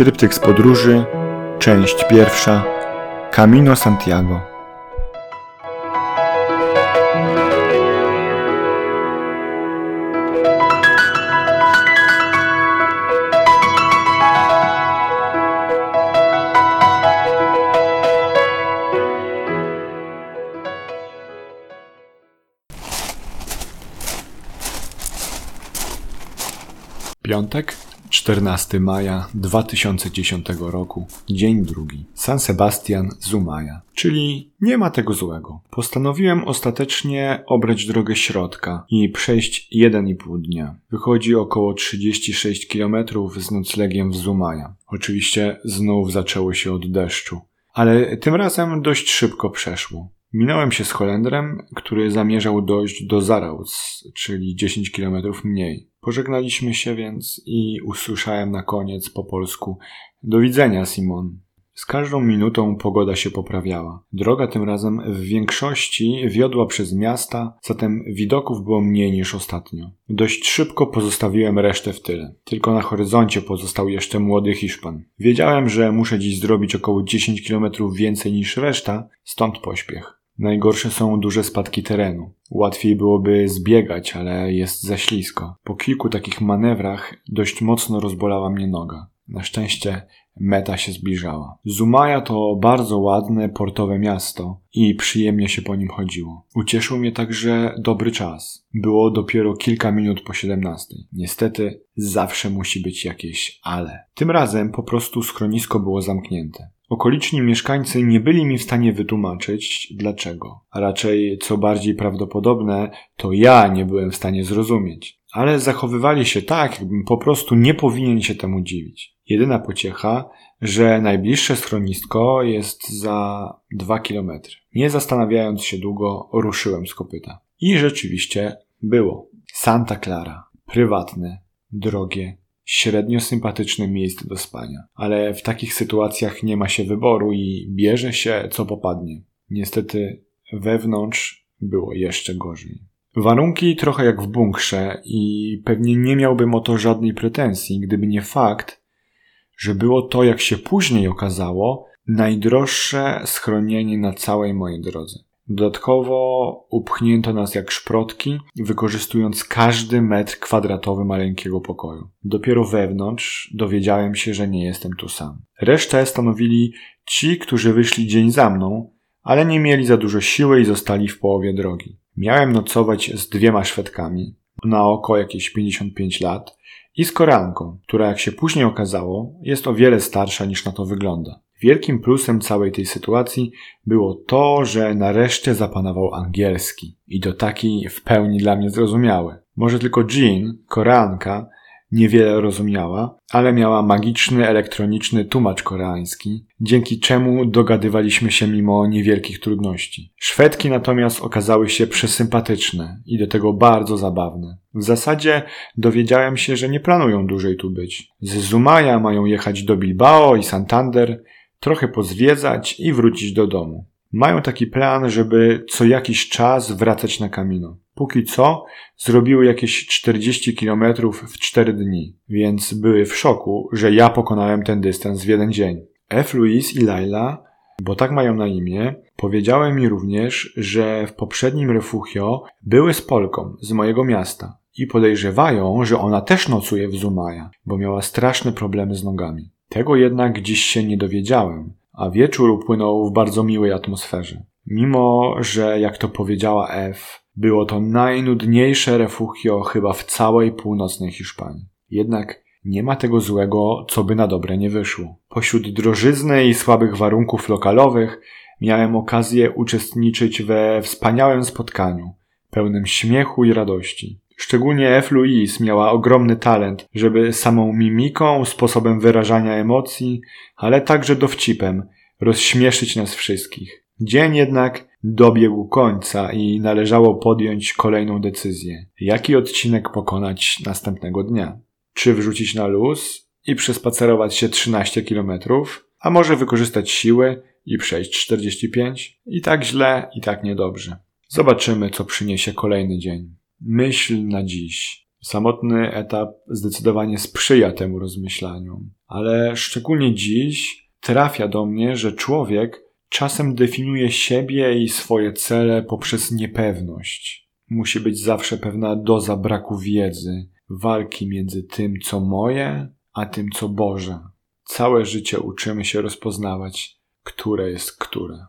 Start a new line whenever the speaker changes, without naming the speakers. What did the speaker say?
Tryptyk z podróży, część pierwsza, Camino Santiago. Piątek, 14 maja 2010 roku, dzień drugi. San Sebastian Zumaya. Czyli nie ma tego złego. Postanowiłem ostatecznie obrać drogę środka i przejść 1,5 dnia. Wychodzi około 36 km z noclegiem w Zumaya. Oczywiście znów zaczęło się od deszczu. Ale tym razem dość szybko przeszło. Minąłem się z Holendrem, który zamierzał dojść do Zarauz, czyli 10 km mniej. Pożegnaliśmy się więc i usłyszałem na koniec po polsku Do widzenia, Simon. Z każdą minutą pogoda się poprawiała. Droga tym razem w większości wiodła przez miasta, zatem widoków było mniej niż ostatnio. Dość szybko pozostawiłem resztę w tyle. Tylko na horyzoncie pozostał jeszcze młody Hiszpan. Wiedziałem, że muszę dziś zrobić około 10 km więcej niż reszta, stąd pośpiech. Najgorsze są duże spadki terenu. Łatwiej byłoby zbiegać, ale jest za ślisko. Po kilku takich manewrach dość mocno rozbolała mnie noga. Na szczęście meta się zbliżała. Zumaja to bardzo ładne portowe miasto i przyjemnie się po nim chodziło. Ucieszył mnie także dobry czas. Było dopiero kilka minut po 17. Niestety zawsze musi być jakieś ale. Tym razem po prostu schronisko było zamknięte. Okoliczni mieszkańcy nie byli mi w stanie wytłumaczyć dlaczego, a raczej co bardziej prawdopodobne, to ja nie byłem w stanie zrozumieć. Ale zachowywali się tak, jakbym po prostu nie powinien się temu dziwić. Jedyna pociecha, że najbliższe schronisko jest za dwa kilometry. Nie zastanawiając się długo, ruszyłem z kopyta. I rzeczywiście było. Santa Clara. Prywatne, drogie, średnio sympatyczne miejsce do spania. Ale w takich sytuacjach nie ma się wyboru i bierze się co popadnie. Niestety wewnątrz było jeszcze gorzej. Warunki trochę jak w bunkrze i pewnie nie miałbym o to żadnej pretensji, gdyby nie fakt, że było to, jak się później okazało, najdroższe schronienie na całej mojej drodze. Dodatkowo upchnięto nas jak szprotki, wykorzystując każdy metr kwadratowy maleńkiego pokoju. Dopiero wewnątrz dowiedziałem się, że nie jestem tu sam. Resztę stanowili ci, którzy wyszli dzień za mną, ale nie mieli za dużo siły i zostali w połowie drogi. Miałem nocować z dwiema Szwedkami, na oko jakieś 55 lat, i z Koreanką, która jak się później okazało, jest o wiele starsza niż na to wygląda. Wielkim plusem całej tej sytuacji było to, że nareszcie zapanował angielski i to taki w pełni dla mnie zrozumiały. Może tylko Jean, Koreanka, niewiele rozumiała, ale miała magiczny elektroniczny tłumacz koreański, dzięki czemu dogadywaliśmy się mimo niewielkich trudności. Szwedki natomiast okazały się przesympatyczne i do tego bardzo zabawne. W zasadzie dowiedziałem się, że nie planują dłużej tu być. Z Zumaya mają jechać do Bilbao i Santander, trochę pozwiedzać i wrócić do domu. Mają taki plan, żeby co jakiś czas wracać na kamino. Póki co zrobiły jakieś 40 km w 4 dni, więc były w szoku, że ja pokonałem ten dystans w jeden dzień. F. Louis i Laila, bo tak mają na imię, powiedziały mi również, że w poprzednim refugio były z Polką z mojego miasta i podejrzewają, że ona też nocuje w Zumaya, bo miała straszne problemy z nogami. Tego jednak dziś się nie dowiedziałem, a wieczór upłynął w bardzo miłej atmosferze. Mimo, że jak to powiedziała F, było to najnudniejsze refugio chyba w całej północnej Hiszpanii. Jednak nie ma tego złego, co by na dobre nie wyszło. Pośród drożyzny i słabych warunków lokalowych miałem okazję uczestniczyć we wspaniałym spotkaniu, pełnym śmiechu i radości. Szczególnie F. Louise miała ogromny talent, żeby samą mimiką, sposobem wyrażania emocji, ale także dowcipem rozśmieszyć nas wszystkich. Dzień jednak dobiegł końca i należało podjąć kolejną decyzję. Jaki odcinek pokonać następnego dnia? Czy wrzucić na luz i przespacerować się 13 kilometrów, a może wykorzystać siły i przejść 45? I tak źle, i tak niedobrze. Zobaczymy, co przyniesie kolejny dzień. Myśl na dziś. Samotny etap zdecydowanie sprzyja temu rozmyślaniom, ale szczególnie dziś trafia do mnie, że człowiek czasem definiuje siebie i swoje cele poprzez niepewność. Musi być zawsze pewna doza braku wiedzy, walki między tym, co moje, a tym, co Boże. Całe życie uczymy się rozpoznawać, które jest które.